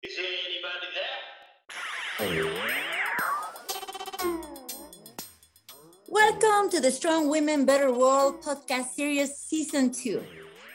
Is there anybody there? Welcome to the Strong Women Better World podcast series season 2.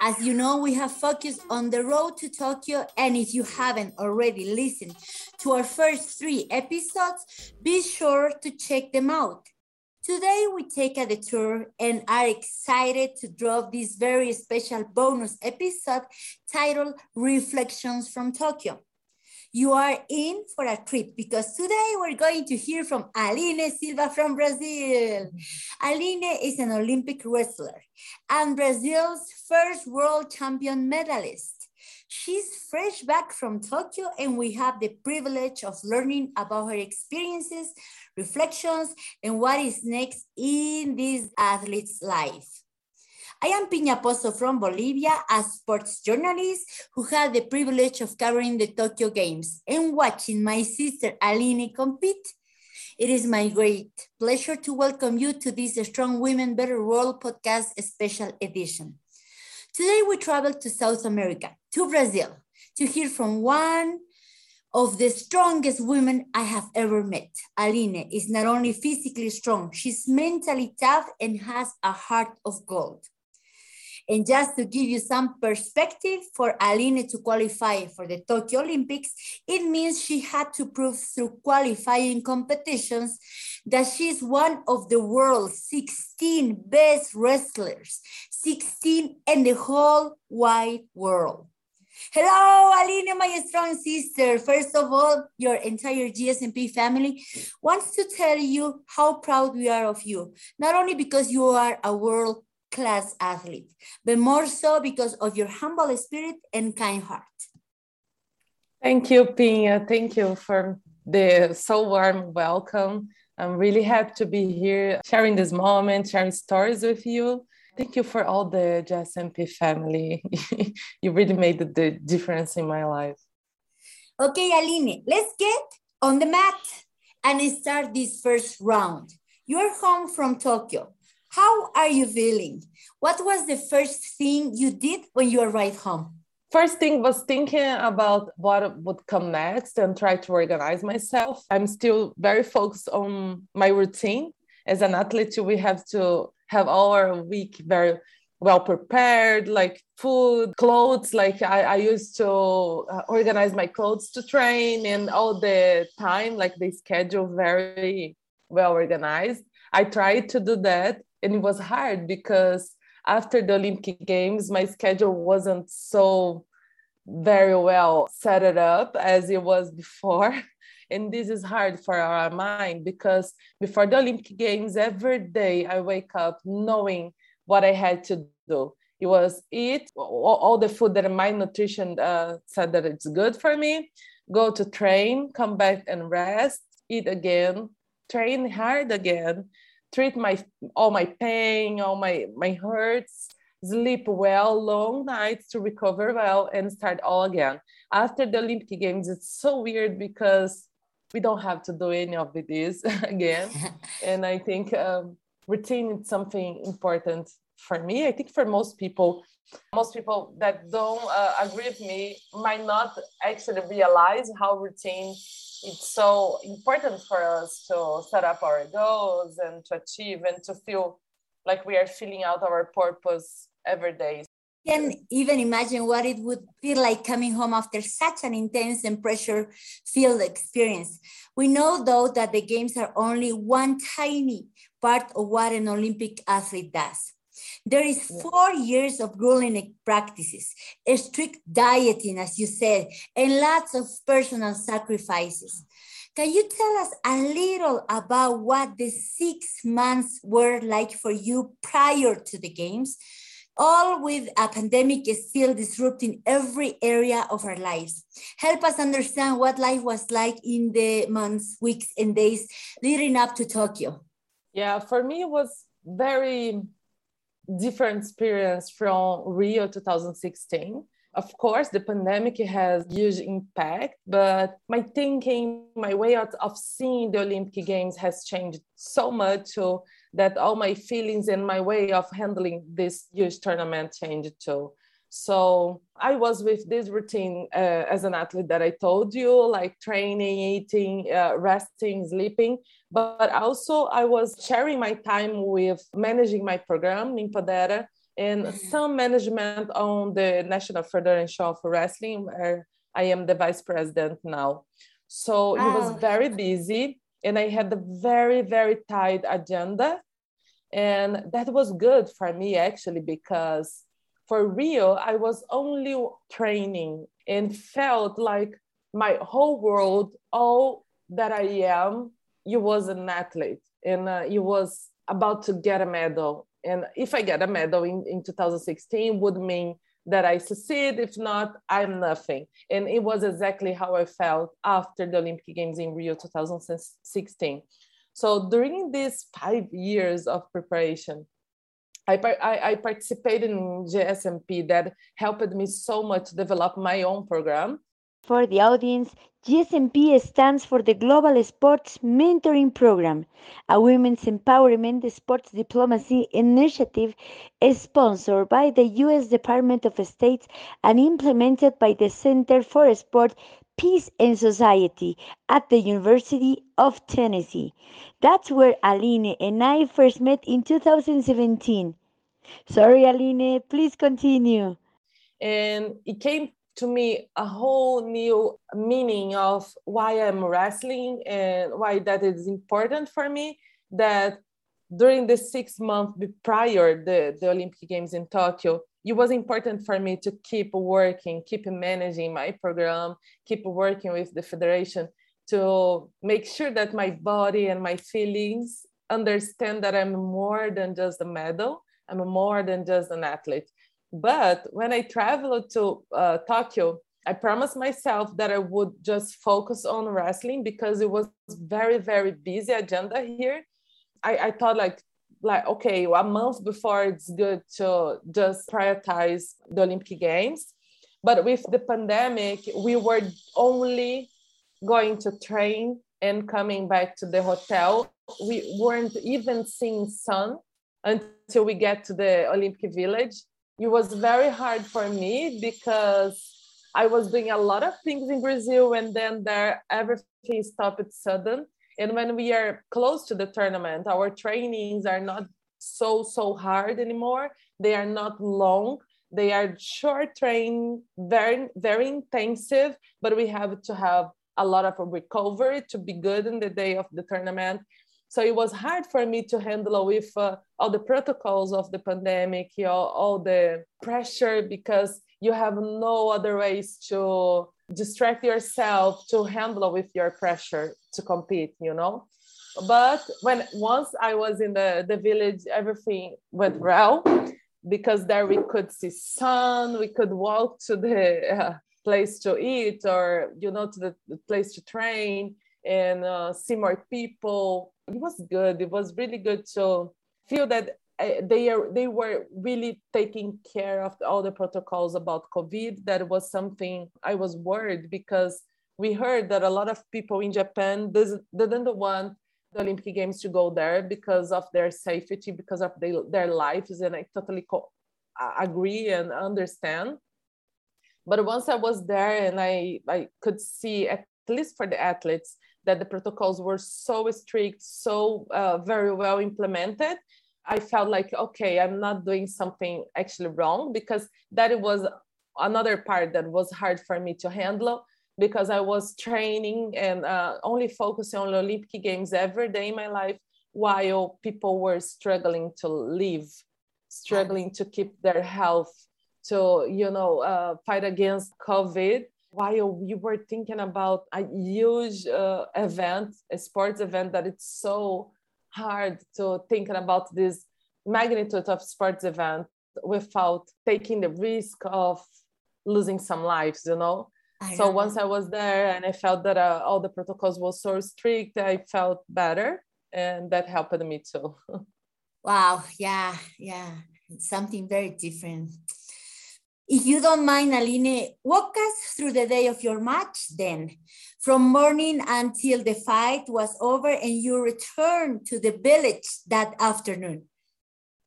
As you know, we have focused on the road to Tokyo and if you haven't already listened to our first 3 episodes, be sure to check them out. Today we take a detour and are excited to drop this very special bonus episode titled Reflections from Tokyo. You are in for a trip because today we're going to hear from Aline Silva from Brazil. Mm-hmm. Aline is an Olympic wrestler and Brazil's first world champion medalist. She's fresh back from Tokyo, and we have the privilege of learning about her experiences, reflections, and what is next in this athlete's life. I am Piña Pozo from Bolivia, a sports journalist who had the privilege of covering the Tokyo Games and watching my sister Aline compete. It is my great pleasure to welcome you to this Strong Women Better World podcast special edition. Today we travel to South America, to Brazil, to hear from one of the strongest women I have ever met. Aline is not only physically strong, she's mentally tough and has a heart of gold. And just to give you some perspective for Aline to qualify for the Tokyo Olympics, it means she had to prove through qualifying competitions that she's one of the world's 16 best wrestlers, 16 in the whole wide world. Hello, Aline, my strong sister. First of all, your entire GSMP family wants to tell you how proud we are of you, not only because you are a world class athlete, but more so because of your humble spirit and kind heart. Thank you, Pina. Thank you for the so warm welcome. I'm really happy to be here sharing this moment, sharing stories with you. Thank you for all the GSMP family. you really made the difference in my life. Okay, Aline, let's get on the mat and start this first round. You're home from Tokyo. How are you feeling? What was the first thing you did when you arrived home? First thing was thinking about what would come next and try to organize myself. I'm still very focused on my routine. As an athlete, we have to have our week very well prepared, like food, clothes. Like I, I used to uh, organize my clothes to train and all the time, like the schedule very well organized. I tried to do that and it was hard because after the Olympic Games, my schedule wasn't so very well set it up as it was before. And this is hard for our mind because before the Olympic Games, every day I wake up knowing what I had to do. It was eat all the food that my nutrition uh, said that it's good for me, go to train, come back and rest, eat again, train hard again, treat my all my pain, all my my hurts, sleep well, long nights to recover well, and start all again. After the Olympic Games, it's so weird because we don't have to do any of this again, and I think um, routine is something important for me. I think for most people, most people that don't uh, agree with me might not actually realize how routine it's so important for us to set up our goals and to achieve and to feel like we are filling out our purpose every day. Can even imagine what it would feel like coming home after such an intense and pressure filled experience. We know, though, that the games are only one tiny part of what an Olympic athlete does. There is four years of grueling practices, a strict dieting, as you said, and lots of personal sacrifices. Can you tell us a little about what the six months were like for you prior to the games? All with a pandemic still disrupting every area of our lives. Help us understand what life was like in the months, weeks, and days leading up to Tokyo. Yeah, for me, it was very different experience from Rio 2016. Of course, the pandemic has huge impact, but my thinking, my way of, seeing the Olympic Games has changed so much so that all my feelings and my way of handling this huge tournament changed too. So I was with this routine uh, as an athlete that I told you, like training, eating, uh, resting, sleeping. But also, I was sharing my time with managing my program, Empodera, and mm-hmm. some management on the National Federation of Wrestling, where I am the vice president now. So it was very busy, and I had a very, very tight agenda. And that was good for me actually, because for real, I was only training and felt like my whole world, all that I am, you was an athlete and uh, you was about to get a medal. And if I get a medal in, in 2016 would mean that I succeed. If not, I'm nothing. And it was exactly how I felt after the Olympic Games in Rio 2016. So during these five years of preparation, I, I, I participated in GSMP that helped me so much develop my own program. For the audience, GSMP stands for the Global Sports Mentoring Program, a women's empowerment sports diplomacy initiative sponsored by the U.S. Department of State and implemented by the Center for Sport, Peace and Society at the University of Tennessee. That's where Aline and I first met in 2017. Sorry, Aline, please continue. And it came to me a whole new meaning of why I'm wrestling and why that is important for me. That during the six months prior the, the Olympic Games in Tokyo, it was important for me to keep working, keep managing my program, keep working with the federation to make sure that my body and my feelings understand that I'm more than just a medal I'm more than just an athlete. But when I traveled to uh, Tokyo, I promised myself that I would just focus on wrestling because it was very, very busy agenda here. I, I thought like like okay, a month before it's good to just prioritize the Olympic Games. But with the pandemic, we were only going to train and coming back to the hotel. We weren't even seeing sun until we get to the Olympic Village. It was very hard for me because I was doing a lot of things in Brazil and then there everything stopped sudden. And when we are close to the tournament, our trainings are not so so hard anymore. They are not long. They are short train, very very intensive, but we have to have a lot of recovery to be good in the day of the tournament. So it was hard for me to handle with uh, all the protocols of the pandemic, all, all the pressure, because you have no other ways to distract yourself to handle with your pressure to compete, you know. But when once I was in the, the village, everything went well because there we could see sun, we could walk to the uh, place to eat or you know to the, the place to train and uh, see more people it was good. It was really good to feel that they are they were really taking care of all the protocols about COVID. That was something I was worried because we heard that a lot of people in Japan didn't want the Olympic Games to go there because of their safety, because of they, their lives, and I totally agree and understand. But once I was there and I, I could see, at least for the athletes, that the protocols were so strict, so uh, very well implemented, I felt like, okay, I'm not doing something actually wrong because that was another part that was hard for me to handle because I was training and uh, only focusing on Olympic Games every day in my life while people were struggling to live, struggling to keep their health, to, you know, uh, fight against COVID. While we were thinking about a huge uh, event, a sports event that it's so hard to thinking about this magnitude of sports event without taking the risk of losing some lives, you know. so once I was there and I felt that uh, all the protocols were so strict, I felt better, and that helped me too. wow! Yeah, yeah, it's something very different. If you don't mind, Aline, walk us through the day of your match then, from morning until the fight was over and you returned to the village that afternoon.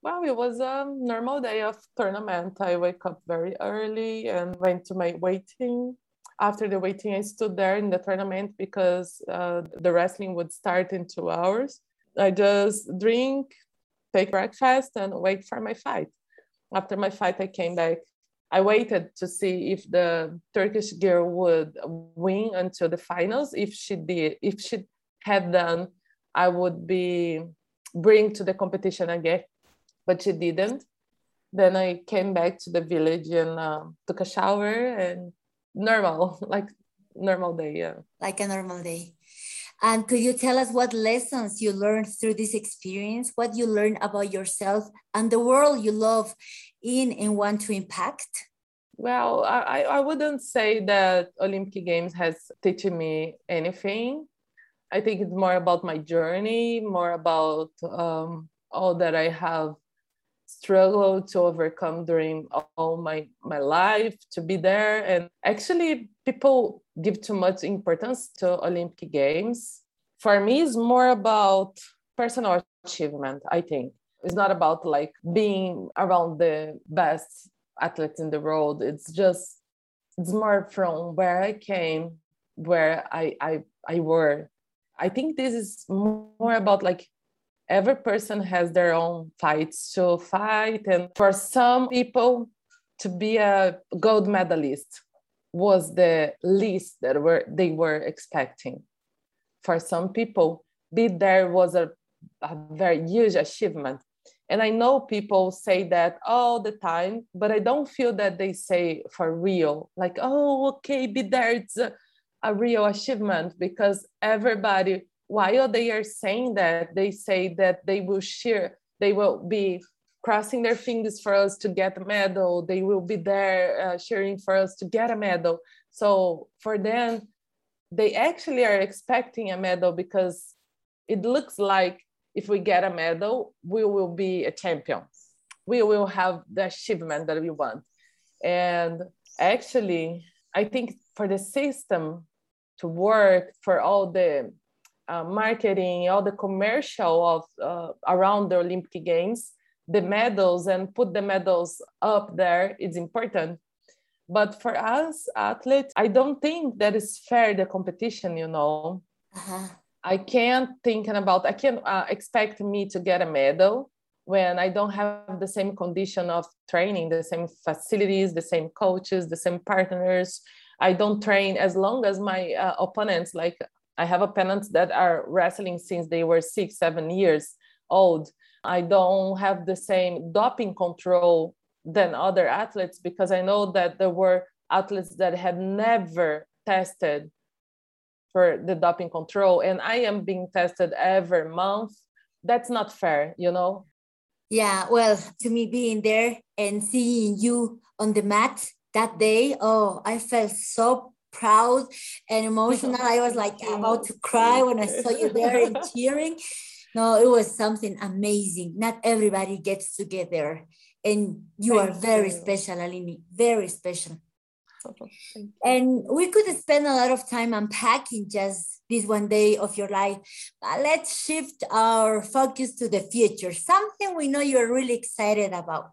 Well, it was a normal day of tournament. I wake up very early and went to my weighing. After the weighing, I stood there in the tournament because uh, the wrestling would start in two hours. I just drink, take breakfast, and wait for my fight. After my fight, I came back. I waited to see if the Turkish girl would win until the finals. If she did, if she had done, I would be bring to the competition again but she didn't. Then I came back to the village and uh, took a shower and normal, like normal day, yeah. Like a normal day. And could you tell us what lessons you learned through this experience, what you learned about yourself and the world you love in and want to impact? Well, I, I wouldn't say that Olympic Games has teaching me anything. I think it's more about my journey, more about um, all that I have struggle to overcome during all my my life to be there and actually people give too much importance to olympic games. For me it's more about personal achievement i think. It's not about like being around the best athletes in the world. It's just it's more from where i came where i i i were. I think this is more about like every person has their own fights to fight and for some people to be a gold medalist was the least that were they were expecting. For some people be there was a, a very huge achievement. And i know people say that all the time but i don't feel that they say for real. Like oh okay be there it's a, a real achievement because everybody while they are saying that, they say that they will share, they will be crossing their fingers for us to get a medal. They will be there uh, cheering for us to get a medal. So for them, they actually are expecting a medal because it looks like if we get a medal, we will be a champion. We will have the achievement that we want. And actually, I think for the system to work, for all the uh, marketing, all the commercial of uh, around the Olympic Games, the medals and put the medals up there is important. But for us athletes, I don't think that is fair the competition. You know, uh-huh. I can't thinking about. I can't uh, expect me to get a medal when I don't have the same condition of training, the same facilities, the same coaches, the same partners. I don't train as long as my uh, opponents. Like I have opponents that are wrestling since they were six, seven years old. I don't have the same doping control than other athletes because I know that there were athletes that had never tested for the doping control, and I am being tested every month. That's not fair, you know? Yeah, well, to me, being there and seeing you on the mat that day, oh, I felt so proud and emotional. I was like about to cry when I saw you there and cheering. No, it was something amazing. Not everybody gets to get there. And you Thank are very you. special, Aline, very special. And we could spend a lot of time unpacking just this one day of your life. But let's shift our focus to the future, something we know you're really excited about.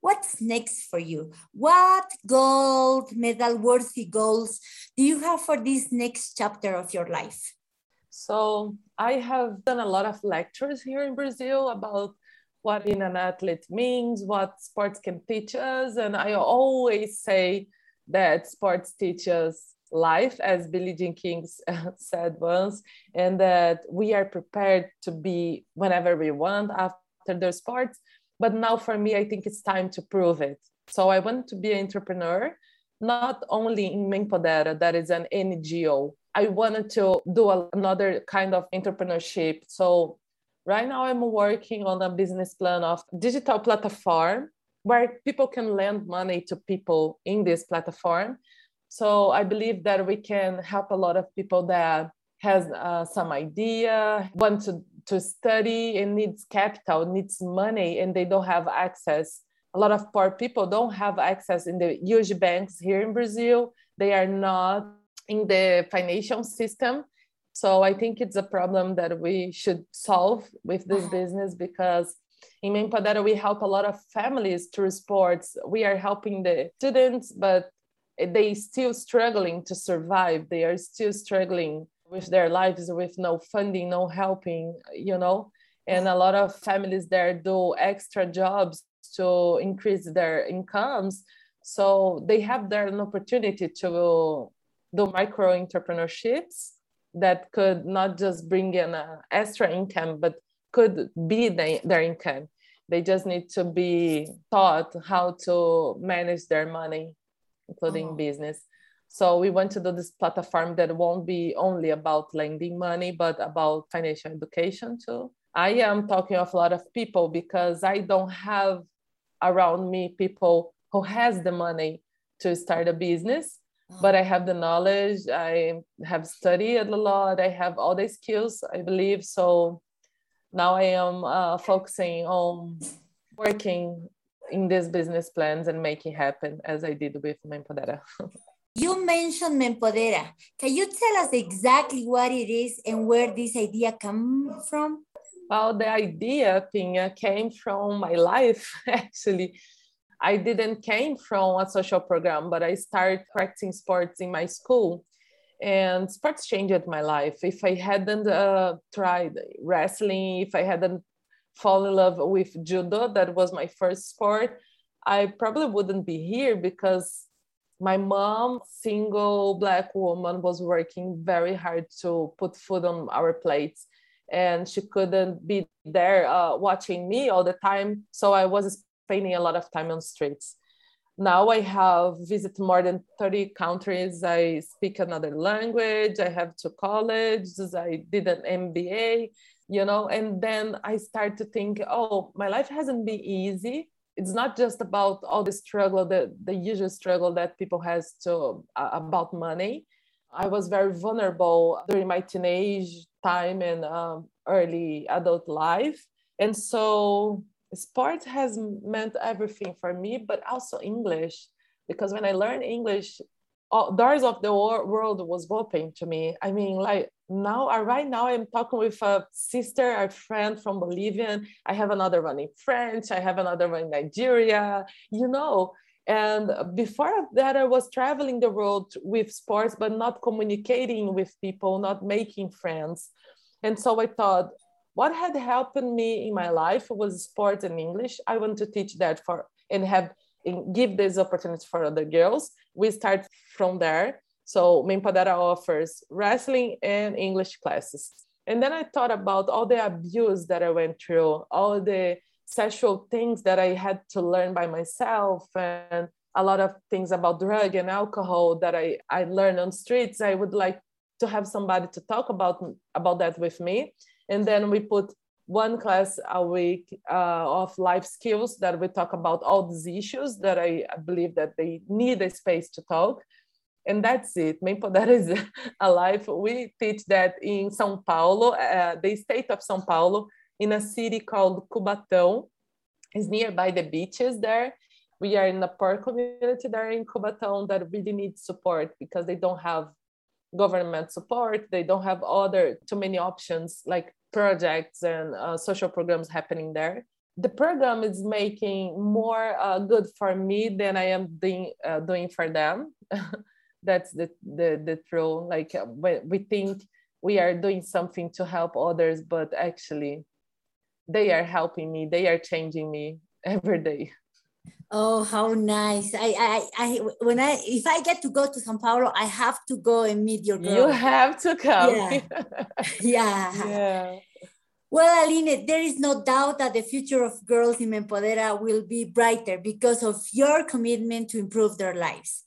What's next for you? What gold medal worthy goals do you have for this next chapter of your life? So, I have done a lot of lectures here in Brazil about what being an athlete means, what sports can teach us. And I always say that sports teaches life, as Billie Jean King said once, and that we are prepared to be whenever we want after the sports but now for me, I think it's time to prove it. So I want to be an entrepreneur, not only in Mempodera, that is an NGO. I wanted to do another kind of entrepreneurship. So right now I'm working on a business plan of digital platform where people can lend money to people in this platform. So I believe that we can help a lot of people that has uh, some idea, want to to study and needs capital, needs money, and they don't have access. A lot of poor people don't have access in the huge banks here in Brazil. They are not in the financial system. So I think it's a problem that we should solve with this business because In Mempodera, we help a lot of families through sports. We are helping the students, but they still struggling to survive. They are still struggling with their lives with no funding, no helping, you know. And a lot of families there do extra jobs to increase their incomes. So they have there an opportunity to do micro entrepreneurships that could not just bring in an extra income, but could be the, their income. They just need to be taught how to manage their money, including oh. business. So we want to do this platform that won't be only about lending money, but about financial education too. I am talking of a lot of people because I don't have around me people who has the money to start a business but I have the knowledge. I have studied a lot. I have all the skills, I believe. So now I am uh, focusing on working in these business plans and making happen as I did with Mempodera. you mentioned Mempodera. Can you tell us exactly what it is and where this idea come from? Well, the idea, Pina, came from my life, actually. I didn't came from a social program, but I started practicing sports in my school, and sports changed my life. If I hadn't uh, tried wrestling, if I hadn't fall in love with judo, that was my first sport, I probably wouldn't be here because my mom, single black woman, was working very hard to put food on our plates and she couldn't be there uh, watching me all the time. So I was spending a lot of time on streets. Now I have visited more than 30 countries. I speak another language. I have two colleges. I did an MBA, you know, and then I start to think, oh, my life hasn't been easy. It's not just about all the struggle, the, the usual struggle that people has to uh, about money. I was very vulnerable during my teenage time and um, early adult life. And so sport has meant everything for me, but also English. Because when I learned English, all, doors of the world was open to me. I mean, like now, uh, right now, I'm talking with a sister, a friend from Bolivian. I have another one in French. I have another one in Nigeria. You know, and before that, I was traveling the world with sports, but not communicating with people, not making friends. And so I thought, what had helped me in my life was sports and English. I want to teach that for and have and give this opportunity for other girls. We start from there. So Mempodera offers wrestling and English classes. And then I thought about all the abuse that I went through, all the sexual things that I had to learn by myself, and a lot of things about drug and alcohol that I, I learned on streets. I would like to have somebody to talk about, about that with me and then we put one class a week uh, of life skills that we talk about all these issues that I believe that they need a space to talk. And that's it. That is a life. We teach that in São Paulo, uh, the state of São Paulo, in a city called Cubatão. It's nearby the beaches there. We are in a poor community there in Cubatão that really needs support because they don't have government support. They don't have other too many options like projects and uh, social programs happening there. The program is making more uh, good for me than I am doing, uh, doing for them. That's the, the, the truth. Like uh, we think we are doing something to help others, but actually they are helping me. They are changing me every day. Oh, how nice! I, I, I, when I, if I get to go to São Paulo, I have to go and meet your girl. You have to come. Yeah. yeah. yeah. Well, Aline, there is no doubt that the future of girls in Mempodera will be brighter because of your commitment to improve their lives.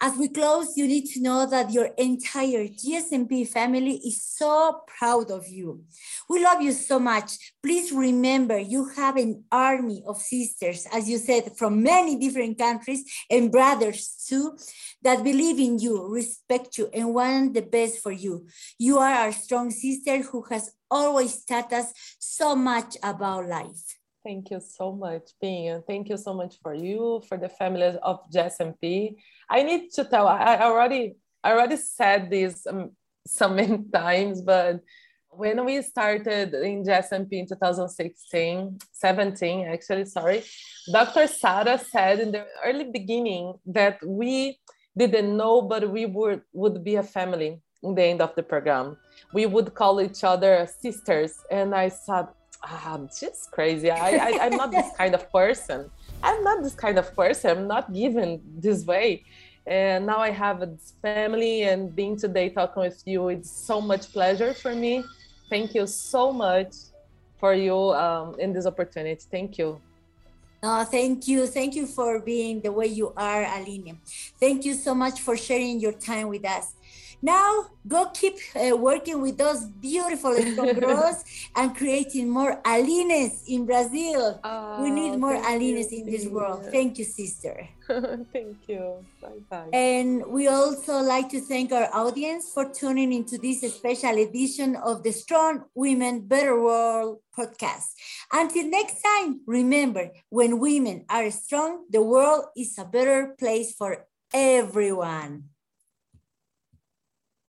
As we close, you need to know that your entire GSMP family is so proud of you. We love you so much. Please remember you have an army of sisters, as you said, from many different countries and brothers too, that believe in you, respect you, and want the best for you. You are our strong sister who has always taught us so much about life. Thank you so much, Pia. Thank you so much for you, for the family of GSMP. I need to tell, I already, I already said this um, so many times, but When we started in GSMP in 2016, 17, actually, sorry, Dr. Sarah said in the early beginning that we didn't know, but we would, would be a family in the end of the program. We would call each other sisters. And I thought, ah, she's crazy. I, I, I'm not this kind of person. I'm not this kind of person. I'm not given this way and now I have a family and being today talking with you, it's so much pleasure for me. Thank you so much for you um, in this opportunity. Thank you. No, thank you. Thank you for being the way you are, Aline. Thank you so much for sharing your time with us. Now go keep uh, working with those beautiful strong girls and creating more Alines in Brazil. Oh, we need more Alines in this world. Thank you, sister. thank you. Bye bye. And we also like to thank our audience for tuning into this special edition of the Strong Women Better World podcast. Until next time, remember when women are strong, the world is a better place for everyone.